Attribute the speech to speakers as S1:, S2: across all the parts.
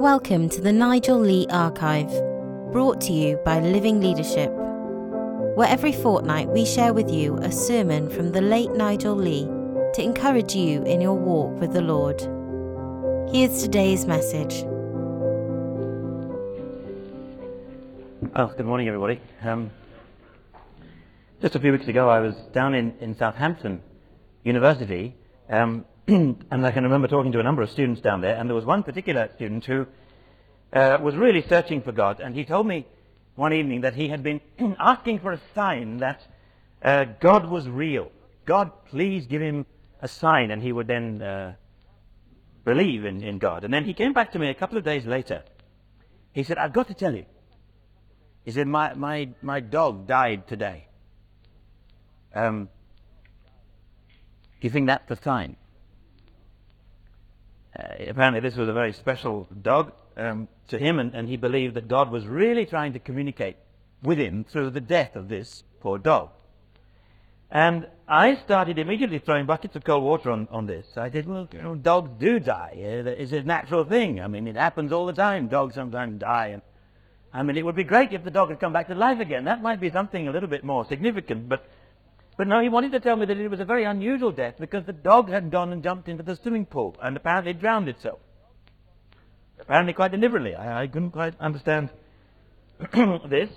S1: Welcome to the Nigel Lee Archive, brought to you by Living Leadership, where every fortnight we share with you a sermon from the late Nigel Lee to encourage you in your walk with the Lord. Here's today's message.
S2: Oh, good morning, everybody. Um, just a few weeks ago, I was down in, in Southampton University, um, and I can remember talking to a number of students down there, and there was one particular student who uh, was really searching for God, and he told me one evening that he had been asking for a sign that uh, God was real. God, please give him a sign, and he would then uh, believe in, in God. And then he came back to me a couple of days later. He said, I've got to tell you. He said, my, my, my dog died today. Um, do you think that's a sign? Uh, apparently, this was a very special dog um, to him, and, and he believed that God was really trying to communicate with him through the death of this poor dog. And I started immediately throwing buckets of cold water on, on this. I said, well, you know, dogs do die. It's a natural thing. I mean, it happens all the time. Dogs sometimes die. And I mean, it would be great if the dog had come back to life again. That might be something a little bit more significant. But, but no, he wanted to tell me that it was a very unusual death because the dog had gone and jumped into the swimming pool and apparently drowned itself. Apparently quite deliberately. I, I couldn't quite understand this.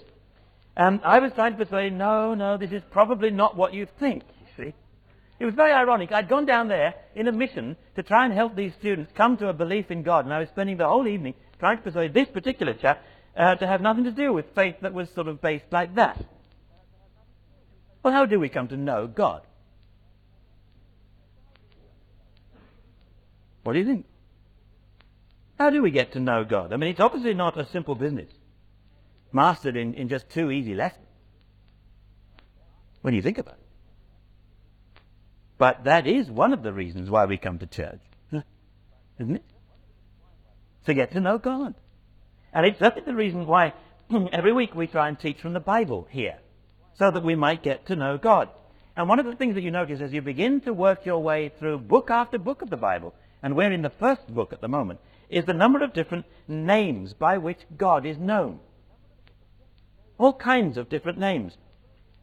S2: And I was trying to persuade no, no, this is probably not what you think, you see. It was very ironic. I'd gone down there in a mission to try and help these students come to a belief in God, and I was spending the whole evening trying to persuade this particular chap uh, to have nothing to do with faith that was sort of based like that. Well, how do we come to know God? What do you think? How do we get to know God? I mean, it's obviously not a simple business mastered in, in just two easy lessons when you think about it. But that is one of the reasons why we come to church, isn't it? To get to know God. And it's certainly the reason why every week we try and teach from the Bible here, so that we might get to know God. And one of the things that you notice as you begin to work your way through book after book of the Bible, and we're in the first book at the moment, is the number of different names by which God is known all kinds of different names.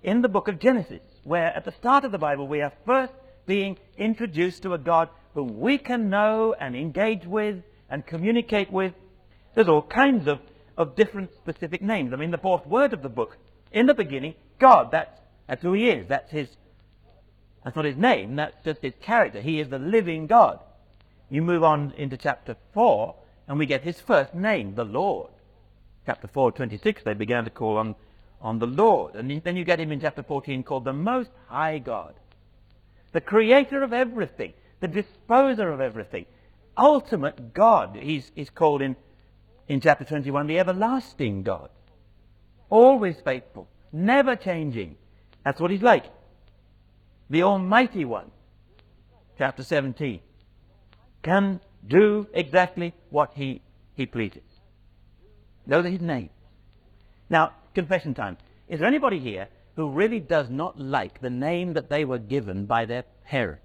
S2: In the book of Genesis, where at the start of the Bible we are first being introduced to a God whom we can know and engage with and communicate with, there's all kinds of, of different specific names. I mean, the fourth word of the book, in the beginning, God, that's, that's who he is. That's his, that's not his name, that's just his character. He is the living God. You move on into chapter 4, and we get his first name, the Lord chapter 4, 26, they began to call on, on the Lord. And then you get him in chapter 14 called the Most High God, the creator of everything, the disposer of everything, ultimate God. He's, he's called in, in chapter 21 the everlasting God, always faithful, never changing. That's what he's like. The Almighty One, chapter 17, can do exactly what he, he pleases. Know his name. Now, confession time. Is there anybody here who really does not like the name that they were given by their parents?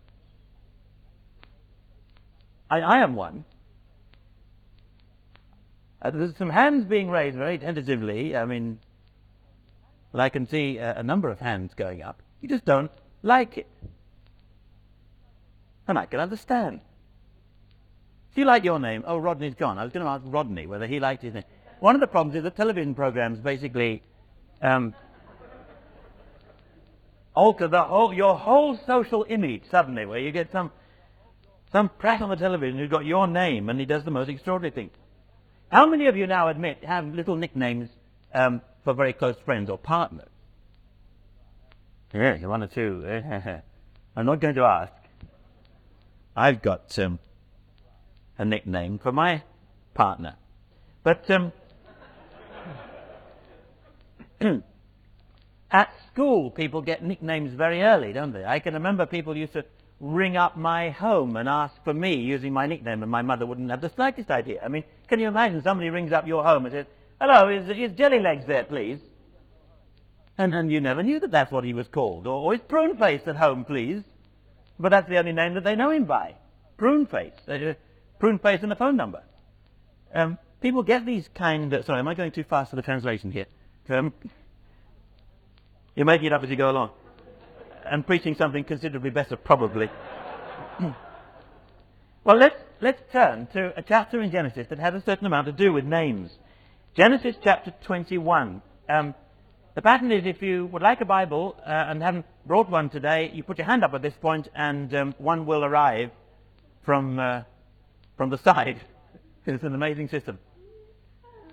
S2: I, I am one. Uh, there's some hands being raised very tentatively. I mean, well, I can see a, a number of hands going up. You just don't like it. And I can understand. Do you like your name? Oh, Rodney's gone. I was going to ask Rodney whether he liked his name one of the problems is that television programs basically um, alter the whole, your whole social image suddenly, where you get some some prat on the television who's got your name and he does the most extraordinary things. How many of you now admit have little nicknames um, for very close friends or partners? Yeah, one or two. I'm not going to ask. I've got um, a nickname for my partner. But um, At school, people get nicknames very early, don't they? I can remember people used to ring up my home and ask for me using my nickname, and my mother wouldn't have the slightest idea. I mean, can you imagine somebody rings up your home and says, Hello, is, is Jelly Legs there, please? And, and you never knew that that's what he was called. Or, or is Prune Face at home, please? But that's the only name that they know him by. Prune Face. Uh, prune Face and a phone number. Um, people get these kind of... Sorry, am I going too fast for the translation here? Um, you're making it up as you go along. And preaching something considerably better, probably. well, let's, let's turn to a chapter in Genesis that has a certain amount to do with names. Genesis chapter 21. Um, the pattern is if you would like a Bible uh, and haven't brought one today, you put your hand up at this point and um, one will arrive from, uh, from the side. it's an amazing system.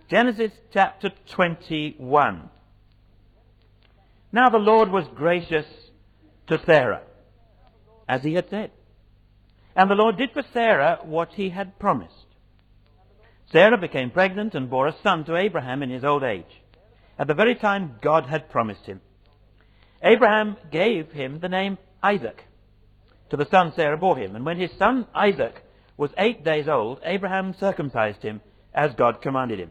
S2: Genesis chapter 21. Now the Lord was gracious to Sarah, as he had said. And the Lord did for Sarah what he had promised. Sarah became pregnant and bore a son to Abraham in his old age, at the very time God had promised him. Abraham gave him the name Isaac to the son Sarah bore him. And when his son Isaac was eight days old, Abraham circumcised him as God commanded him.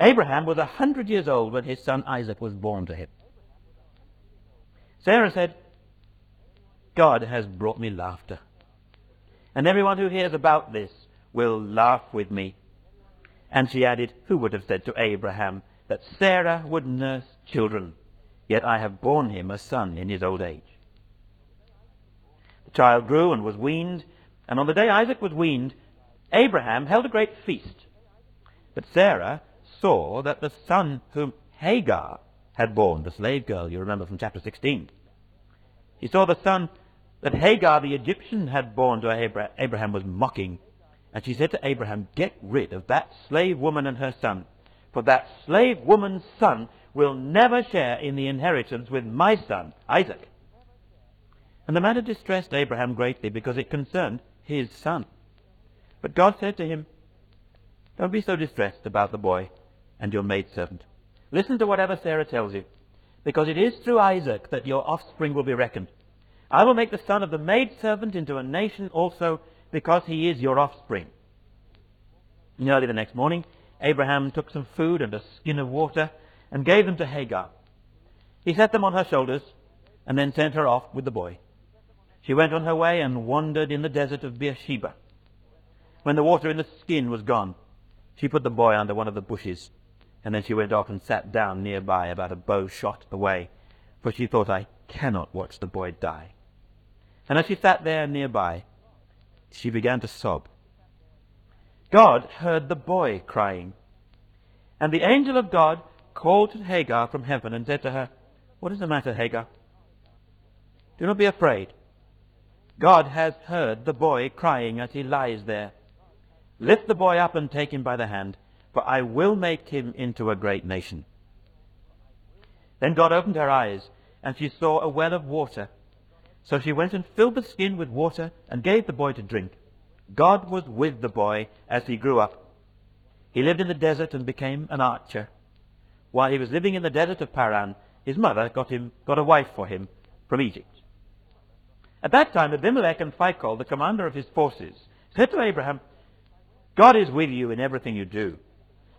S2: Abraham was a hundred years old when his son Isaac was born to him. Sarah said, God has brought me laughter. And everyone who hears about this will laugh with me. And she added, Who would have said to Abraham that Sarah would nurse children? Yet I have borne him a son in his old age. The child grew and was weaned, and on the day Isaac was weaned, Abraham held a great feast. But Sarah saw that the son whom Hagar had borne, the slave girl you remember from chapter 16. He saw the son that Hagar the Egyptian had borne to Abraham was mocking. And she said to Abraham, Get rid of that slave woman and her son, for that slave woman's son will never share in the inheritance with my son, Isaac. And the matter distressed Abraham greatly because it concerned his son. But God said to him, Don't be so distressed about the boy and your maidservant. Listen to whatever Sarah tells you, because it is through Isaac that your offspring will be reckoned. I will make the son of the maidservant into a nation also, because he is your offspring. And early the next morning, Abraham took some food and a skin of water and gave them to Hagar. He set them on her shoulders and then sent her off with the boy. She went on her way and wandered in the desert of Beersheba. When the water in the skin was gone, she put the boy under one of the bushes and then she went off and sat down nearby about a bow shot away, for she thought, I cannot watch the boy die. And as she sat there nearby, she began to sob. God heard the boy crying. And the angel of God called to Hagar from heaven and said to her, What is the matter, Hagar? Do not be afraid. God has heard the boy crying as he lies there. Lift the boy up and take him by the hand for I will make him into a great nation. Then God opened her eyes, and she saw a well of water. So she went and filled the skin with water and gave the boy to drink. God was with the boy as he grew up. He lived in the desert and became an archer. While he was living in the desert of Paran, his mother got him got a wife for him from Egypt. At that time Abimelech and Phicol, the commander of his forces, said to Abraham, God is with you in everything you do.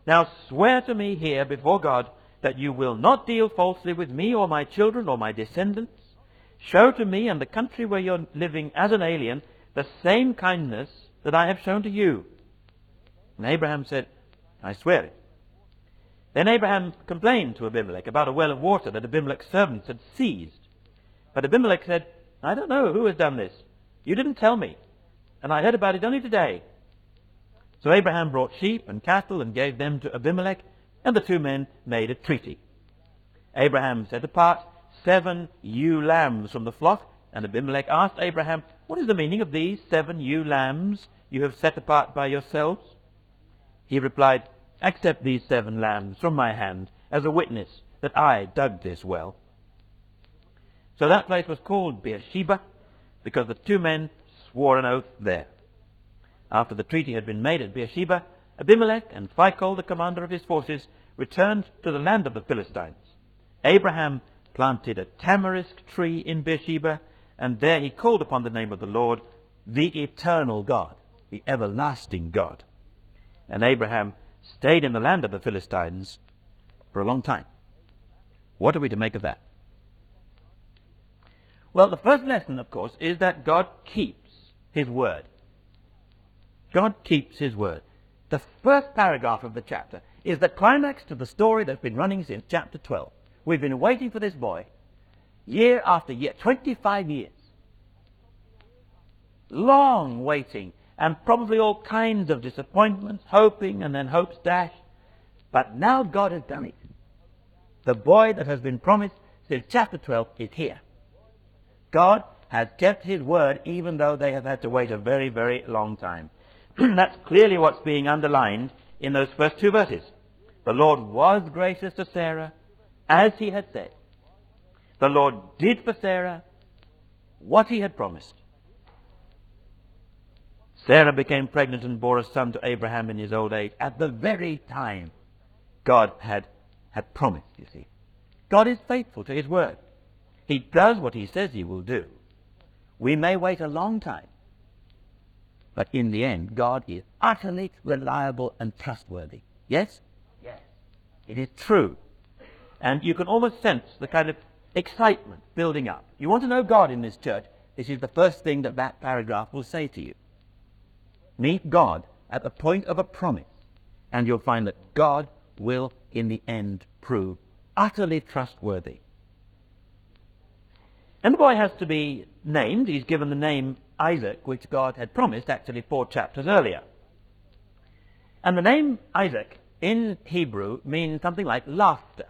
S2: Now swear to me here before God that you will not deal falsely with me or my children or my descendants. Show to me and the country where you're living as an alien the same kindness that I have shown to you. And Abraham said, I swear it. Then Abraham complained to Abimelech about a well of water that Abimelech's servants had seized. But Abimelech said, I don't know who has done this. You didn't tell me, and I heard about it only today. So Abraham brought sheep and cattle and gave them to Abimelech, and the two men made a treaty. Abraham set apart seven ewe lambs from the flock, and Abimelech asked Abraham, What is the meaning of these seven ewe lambs you have set apart by yourselves? He replied, Accept these seven lambs from my hand as a witness that I dug this well. So that place was called Beersheba, because the two men swore an oath there. After the treaty had been made at Beersheba, Abimelech and Phicol, the commander of his forces, returned to the land of the Philistines. Abraham planted a tamarisk tree in Beersheba, and there he called upon the name of the Lord, the eternal God, the everlasting God. And Abraham stayed in the land of the Philistines for a long time. What are we to make of that? Well, the first lesson, of course, is that God keeps his word. God keeps his word. The first paragraph of the chapter is the climax to the story that's been running since chapter 12. We've been waiting for this boy year after year, 25 years. Long waiting, and probably all kinds of disappointments, hoping and then hopes dashed. But now God has done it. The boy that has been promised since chapter 12 is here. God has kept his word even though they have had to wait a very, very long time. That's clearly what's being underlined in those first two verses. The Lord was gracious to Sarah as he had said. The Lord did for Sarah what he had promised. Sarah became pregnant and bore a son to Abraham in his old age at the very time God had, had promised, you see. God is faithful to his word. He does what he says he will do. We may wait a long time, but in the end, God is utterly reliable and trustworthy. Yes? Yes. It is true. And you can almost sense the kind of excitement building up. You want to know God in this church, this is the first thing that that paragraph will say to you. Meet God at the point of a promise, and you'll find that God will, in the end, prove utterly trustworthy. And the boy has to be named. He's given the name Isaac, which God had promised actually four chapters earlier. And the name Isaac in Hebrew means something like laughter,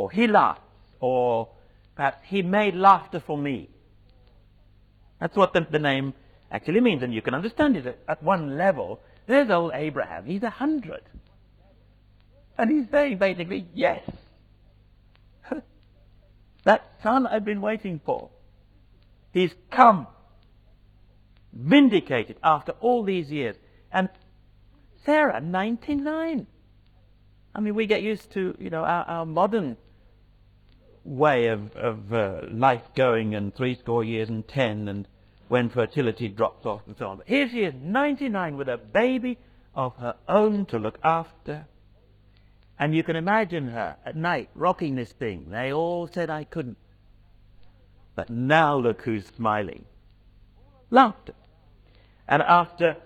S2: or he laughs, or perhaps he made laughter for me. That's what the, the name actually means, and you can understand it at one level. There's old Abraham, he's a hundred. And he's saying basically, yes, that son I've been waiting for, he's come, vindicated after all these years. And Sarah, 99. I mean, we get used to, you know, our, our modern way of, of uh, life going and three score years and ten and when fertility drops off and so on. But here she is, 99, with a baby of her own to look after. And you can imagine her at night rocking this thing. They all said I couldn't. But now look who's smiling. Laughter. And after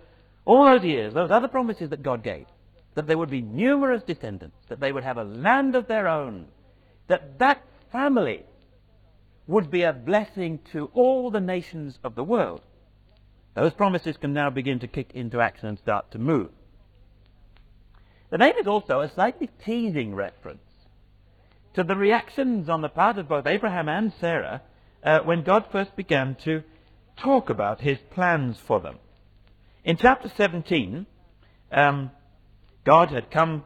S2: all those years, those other promises that God gave, that there would be numerous descendants, that they would have a land of their own, that that family would be a blessing to all the nations of the world. Those promises can now begin to kick into action and start to move. The name is also a slightly teasing reference to the reactions on the part of both Abraham and Sarah uh, when God first began to talk about his plans for them. In chapter 17, um, God had come,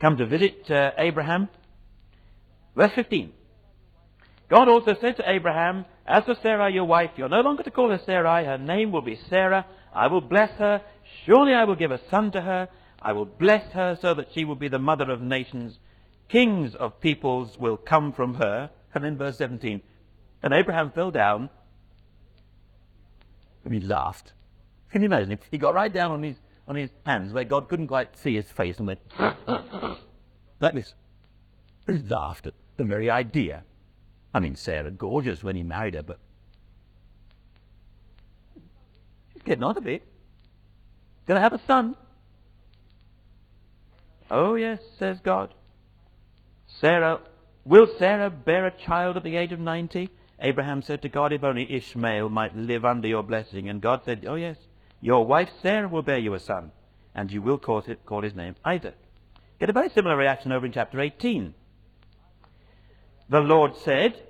S2: come to visit uh, Abraham. Verse 15. God also said to Abraham, As for Sarah your wife, you're no longer to call her Sarai, her name will be Sarah. I will bless her. Surely I will give a son to her. I will bless her so that she will be the mother of nations. Kings of peoples will come from her. And in verse 17, and Abraham fell down and he laughed. Can you imagine? He got right down on his, on his hands where God couldn't quite see his face and went like this. He laughed at the very idea I mean, Sarah, gorgeous when he married her, but she's getting on a bit. Gonna have a son. Oh, yes, says God. Sarah, will Sarah bear a child at the age of 90? Abraham said to God, if only Ishmael might live under your blessing. And God said, oh, yes, your wife Sarah will bear you a son, and you will call, it, call his name Isaac. Get a very similar reaction over in chapter 18. The Lord said,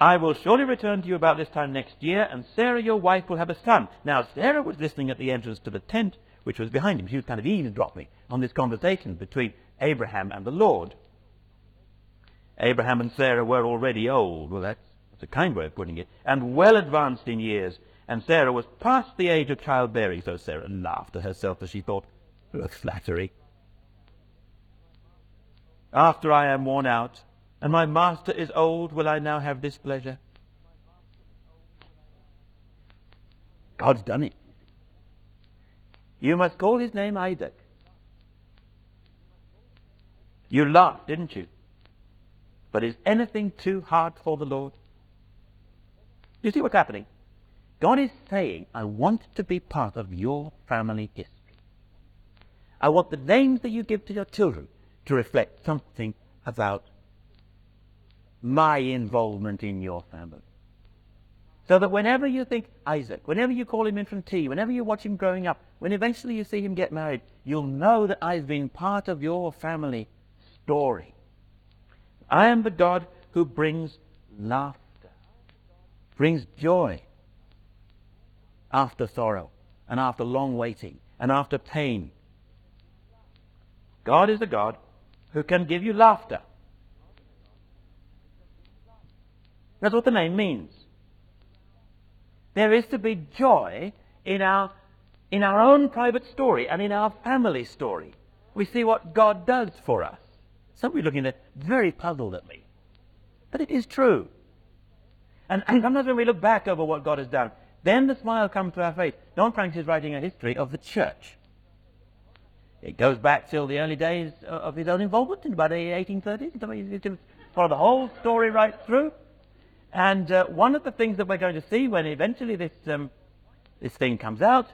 S2: I will surely return to you about this time next year, and Sarah your wife will have a son. Now, Sarah was listening at the entrance to the tent, which was behind him. She was kind of eavesdropping on this conversation between Abraham and the Lord. Abraham and Sarah were already old. Well, that's, a kind way of putting it. And well advanced in years. And Sarah was past the age of childbearing, so Sarah laughed to herself as she thought, what flattery. After I am worn out, and my master is old, will I now have this pleasure? God's done it. You must call his name Isaac. You laughed, didn't you? But is anything too hard for the Lord? You see what's happening? God is saying, I want to be part of your family history. I want the names that you give to your children to reflect something about my involvement in your family. So that whenever you think Isaac, whenever you call him in from tea, whenever you watch him growing up, when eventually you see him get married, you'll know that I've been part of your family story. I am the God who brings laughter, brings joy after sorrow, and after long waiting, and after pain. God is a God who can give you laughter. That's what the name means. There is to be joy in our, in our own private story and in our family story. We see what God does for us. Some of you looking at very puzzled at me. But it is true. And, and sometimes when we look back over what God has done, then the smile comes to our face. Don Franks is writing a history of the church. It goes back till the early days of his own involvement in about the 1830s. He follow the whole story right through. And uh, one of the things that we're going to see when eventually this, um, this thing comes out,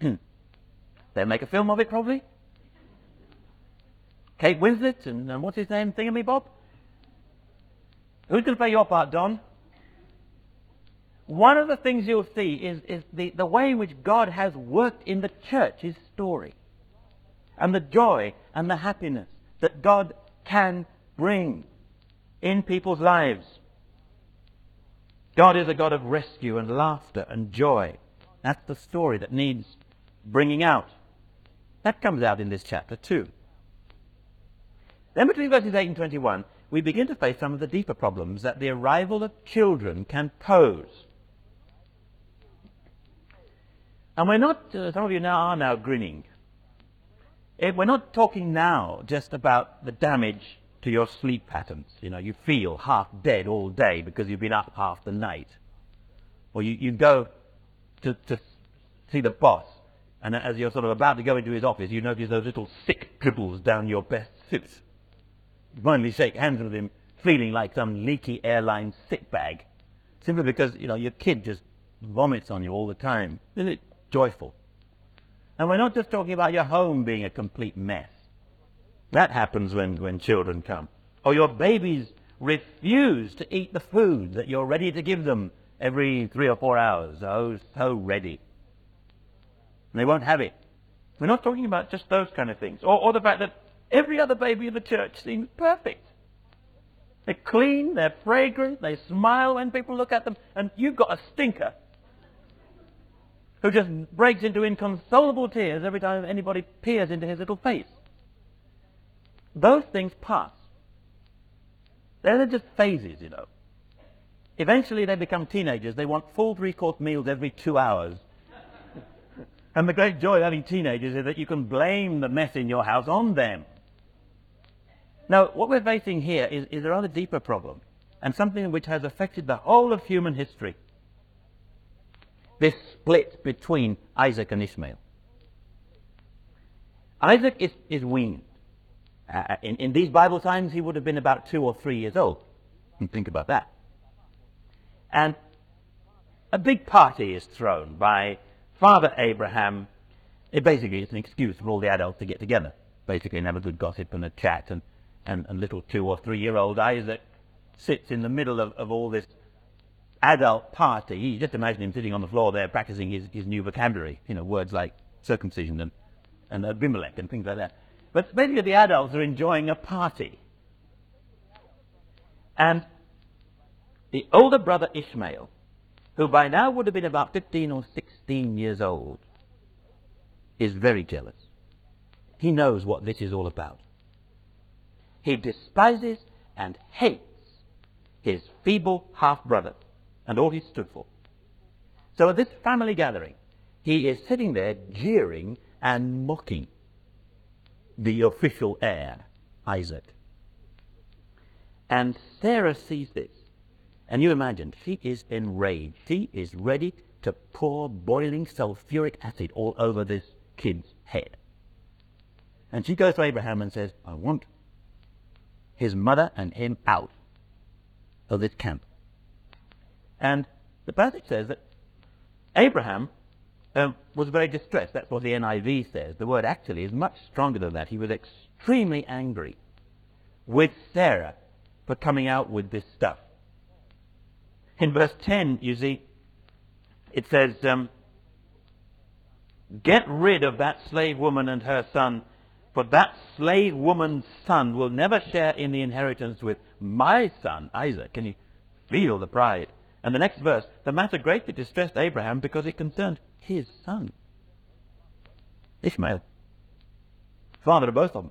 S2: they'll make a film of it probably. Kate Winslet and, and what's his name, Thingamy Bob? Who's going to play your part, Don? One of the things you'll see is, is the, the way in which God has worked in the church, his story, and the joy and the happiness that God can bring in people's lives. God is a God of rescue and laughter and joy. That's the story that needs bringing out. That comes out in this chapter too. Then between verses 8 and 21, we begin to face some of the deeper problems that the arrival of children can pose. And we're not, uh, some of you now are now grinning. Eh, we're not talking now just about the damage to your sleep patterns. You know, you feel half dead all day because you've been up half the night. Or you, you go to, to see the boss, and as you're sort of about to go into his office, you notice those little sick dribbles down your best suit. You finally shake hands with him, feeling like some leaky airline sick bag, simply because, you know, your kid just vomits on you all the time. Isn't it joyful? And we're not just talking about your home being a complete mess. That happens when, when children come. Or your babies refuse to eat the food that you're ready to give them every three or four hours. Oh, so ready. And they won't have it. We're not talking about just those kind of things. Or, or the fact that every other baby in the church seems perfect. They're clean, they're fragrant, they smile when people look at them, and you've got a stinker who just breaks into inconsolable tears every time anybody peers into his little face. Those things pass. They're just phases, you know. Eventually they become teenagers. They want full three-course meals every two hours. and the great joy of having teenagers is that you can blame the mess in your house on them. Now, what we're facing here is, is a rather deeper problem, and something which has affected the whole of human history. This split between Isaac and Ishmael. Isaac is, is weaned. Uh, in, in these Bible times, he would have been about two or three years old. Think about that. And a big party is thrown by Father Abraham. It basically is an excuse for all the adults to get together, basically, and have a good gossip and a chat. And, and, and little two or three year old Isaac sits in the middle of, of all this adult party. You just imagine him sitting on the floor there practicing his, his new vocabulary, you know, words like circumcision and, and Abimelech and things like that. But many of the adults are enjoying a party. And the older brother Ishmael, who by now would have been about 15 or 16 years old, is very jealous. He knows what this is all about. He despises and hates his feeble half brother and all he stood for. So at this family gathering, he is sitting there jeering and mocking the official heir, Isaac. And Sarah sees this. And you imagine, she is enraged. She is ready to pour boiling sulfuric acid all over this kid's head. And she goes to Abraham and says, I want his mother and him out of this camp. And The passage says that Abraham um, was very distressed. That's what the NIV says. The word actually is much stronger than that. He was extremely angry with Sarah for coming out with this stuff. In verse 10, you see, it says, um, Get rid of that slave woman and her son, for that slave woman's son will never share in the inheritance with my son, Isaac. Can you feel the pride? And the next verse, the matter greatly distressed Abraham because it concerned his son, Ishmael, father of both of them.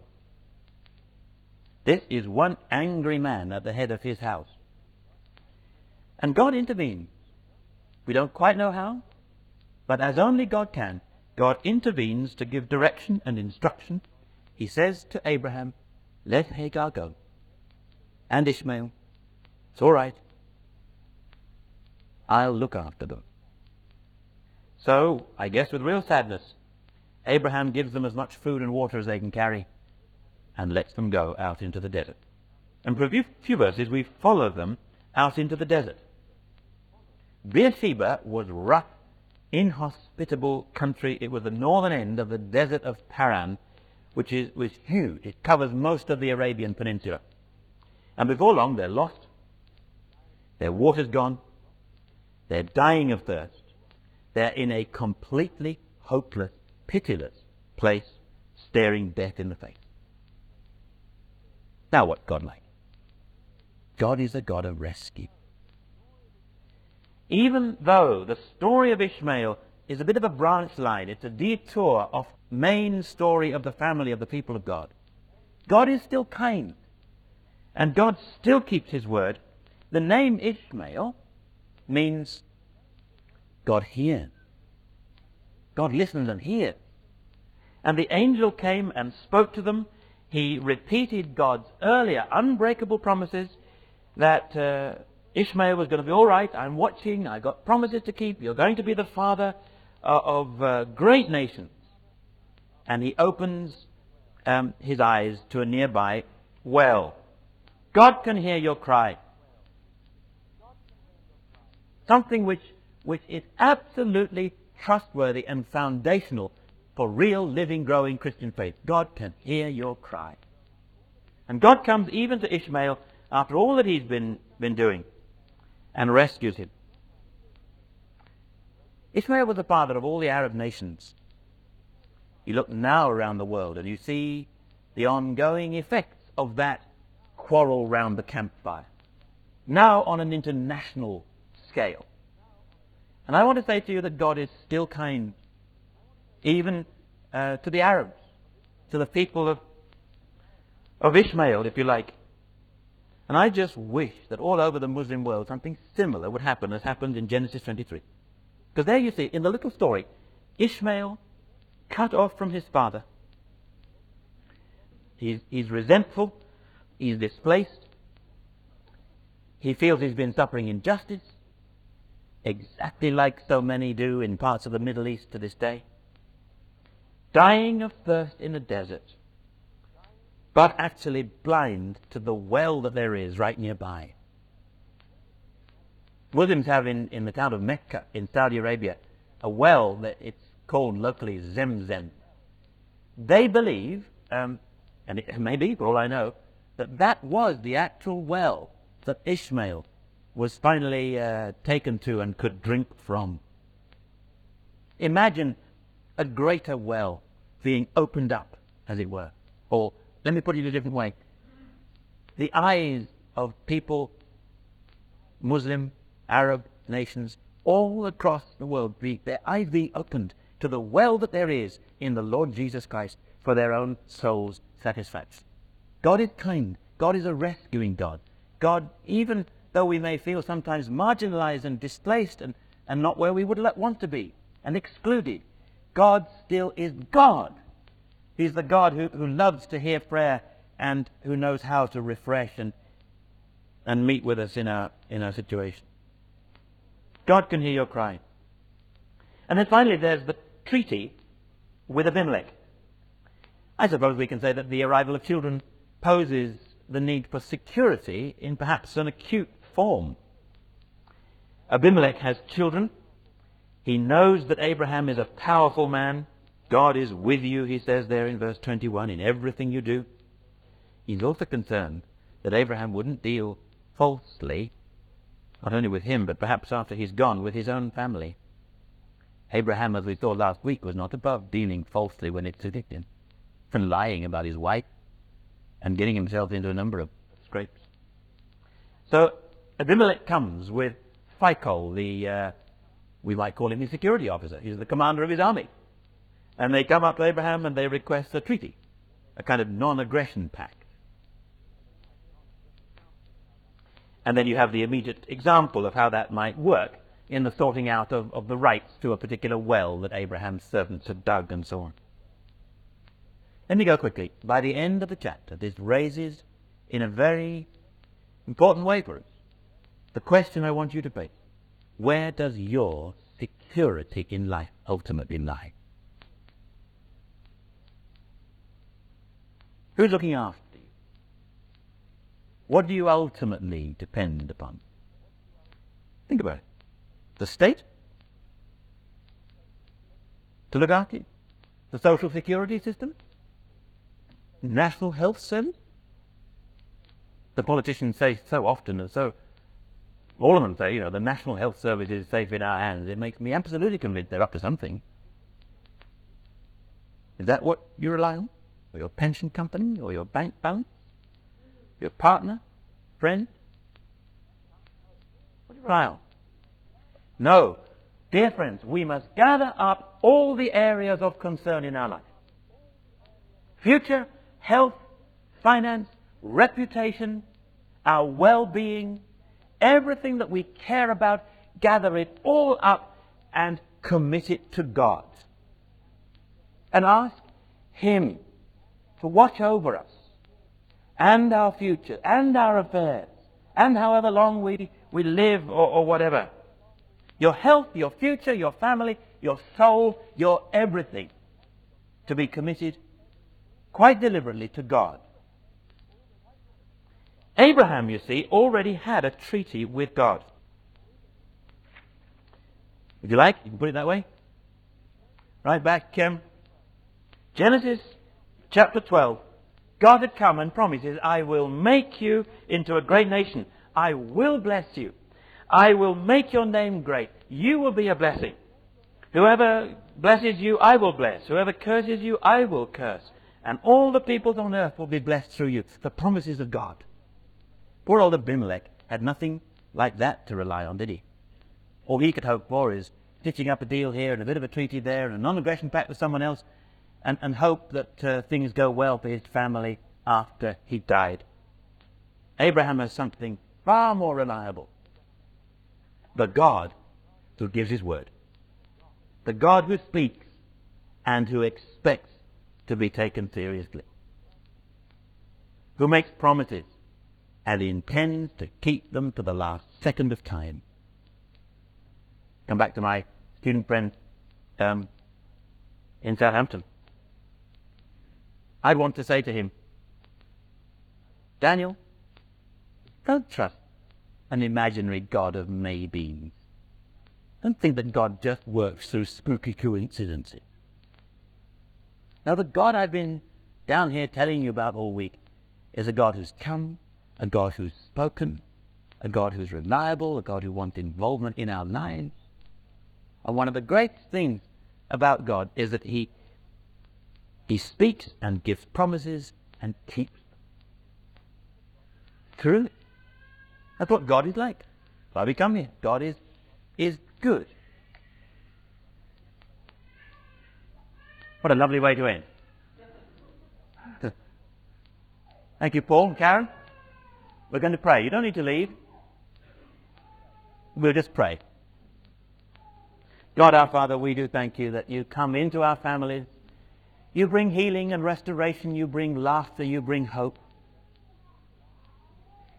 S2: This is one angry man at the head of his house. And God intervenes. We don't quite know how, but as only God can, God intervenes to give direction and instruction. He says to Abraham, Let Hagar go. And Ishmael, It's all right. I'll look after them. So, I guess with real sadness, Abraham gives them as much food and water as they can carry and lets them go out into the desert. And for a few, verses, we follow them out into the desert. Beersheba was rough, inhospitable country. It was the northern end of the desert of Paran, which is was huge. It covers most of the Arabian Peninsula. And before long, they're lost. Their water's gone. They're dying of thirst. They're in a completely hopeless, pitiless place, staring death in the face. Now, what God like? God is a God of rescue. Even though the story of Ishmael is a bit of a branch line, it's a detour off main story of the family of the people of God. God is still kind. And God still keeps his word. The name Ishmael means God hears. God listens and hears. And the angel came and spoke to them. He repeated God's earlier unbreakable promises that uh, Ishmael was going to be all right. I'm watching. I've got promises to keep. You're going to be the father uh, of uh, great nations. And he opens um, his eyes to a nearby well. God can hear your cry. Something which, which is absolutely trustworthy and foundational for real, living, growing Christian faith. God can hear your cry. And God comes even to Ishmael after all that he's been, been doing and rescues him. Ishmael was the father of all the Arab nations. You look now around the world and you see the ongoing effects of that quarrel round the campfire, now on an international scale. And I want to say to you that God is still kind, even uh, to the Arabs, to the people of, of Ishmael, if you like. And I just wish that all over the Muslim world something similar would happen as happened in Genesis 23. Because there you see, in the little story, Ishmael cut off from his father. He's, he's resentful. He's displaced. He feels he's been suffering injustice, exactly like so many do in parts of the Middle East to this day. Dying of thirst in a desert but actually blind to the well that there is right nearby. Muslims have in, in the town of Mecca in Saudi Arabia a well that it's called locally Zemzem. They believe, um, and it may be for all I know, that that was the actual well that Ishmael was finally uh, taken to and could drink from. Imagine a greater well being opened up, as it were, or let me put it in a different way. The eyes of people, Muslim, Arab nations, all across the world, be, their eyes being opened to the well that there is in the Lord Jesus Christ for their own soul's satisfaction. God is kind. God is a rescuing God. God, even though we may feel sometimes marginalized and displaced and, and not where we would want to be and excluded, God still is God. He's the God who, who loves to hear prayer and who knows how to refresh and, and meet with us in our, in our situation. God can hear your cry. And then finally, there's the treaty with Abimelech. I suppose we can say that the arrival of children poses the need for security in perhaps an acute form. Abimelech has children. He knows that Abraham is a powerful man. God is with you, he says there in verse 21, in everything you do. He's also concerned that Abraham wouldn't deal falsely, not only with him, but perhaps after he's gone, with his own family. Abraham, as we saw last week, was not above dealing falsely when it suited him, and lying about his wife, and getting himself into a number of scrapes. So Abimelech comes with Phicol, the, uh, we might call him the security officer. He's the commander of his army. And they come up to Abraham and they request a treaty, a kind of non-aggression pact. And then you have the immediate example of how that might work in the sorting out of, of the rights to a particular well that Abraham's servants had dug and so on. Let me go quickly. By the end of the chapter, this raises in a very important way for us the question I want you to face. Where does your security in life ultimately lie? Who's looking after you? What do you ultimately depend upon? Think about it. The state? To look after you? The social security system? National health service? The politicians say so often and so all of them say, you know, the National Health Service is safe in our hands. It makes me absolutely convinced they're up to something. Is that what you rely on? Or your pension company? Or your bank balance? Your partner? Friend? What do you rely on? No. Dear friends, we must gather up all the areas of concern in our life. Future, health, finance, reputation, our well-being, everything that we care about, gather it all up and commit it to God. And ask Him to watch over us and our future and our affairs and however long we, we live or, or whatever. Your health, your future, your family, your soul, your everything to be committed quite deliberately to God. Abraham, you see, already had a treaty with God. Would you like? You can put it that way. Right back, um, Genesis chapter 12. God had come and promises, I will make you into a great nation. I will bless you. I will make your name great. You will be a blessing. Whoever blesses you, I will bless. Whoever curses you, I will curse. And all the peoples on earth will be blessed through you. The promises of God. Poor old Abimelech had nothing like that to rely on, did he? All he could hope for is stitching up a deal here and a bit of a treaty there and a non-aggression pact with someone else and, and hope that uh, things go well for his family after he died. Abraham has something far more reliable. The God who gives his word. The God who speaks and who expects to be taken seriously. Who makes promises and intends to keep them to the last second of time. Come back to my student friend um, in Southampton. I'd want to say to him, Daniel, don't trust an imaginary God of maybes. Don't think that God just works through spooky coincidences. Now, the God I've been down here telling you about all week is a God who's come a God who's spoken, a God who's reliable, a God who wants involvement in our lives. And one of the great things about God is that He He speaks and gives promises and keeps. True. That's what God is like. That's why we come here. God is is good. What a lovely way to end. Thank you, Paul and Karen. We're going to pray. You don't need to leave. We'll just pray. God our Father, we do thank you that you come into our families. You bring healing and restoration. You bring laughter. You bring hope.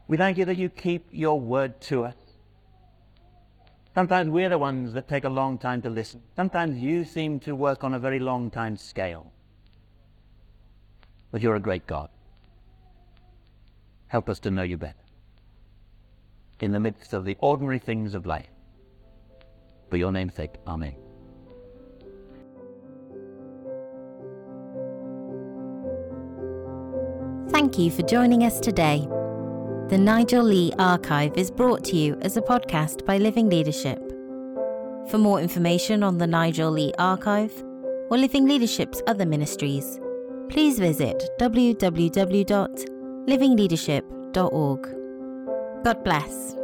S2: We thank you that you keep your word to us. Sometimes we're the ones that take a long time to listen. Sometimes you seem to work on a very long time scale. But you're a great God. Help us to know you better in the midst of the ordinary things of life. For your name's sake, Amen.
S1: Thank you for joining us today. The Nigel Lee Archive is brought to you as a podcast by Living Leadership. For more information on the Nigel Lee Archive or Living Leadership's other ministries, please visit www.livingleadership.org. God bless.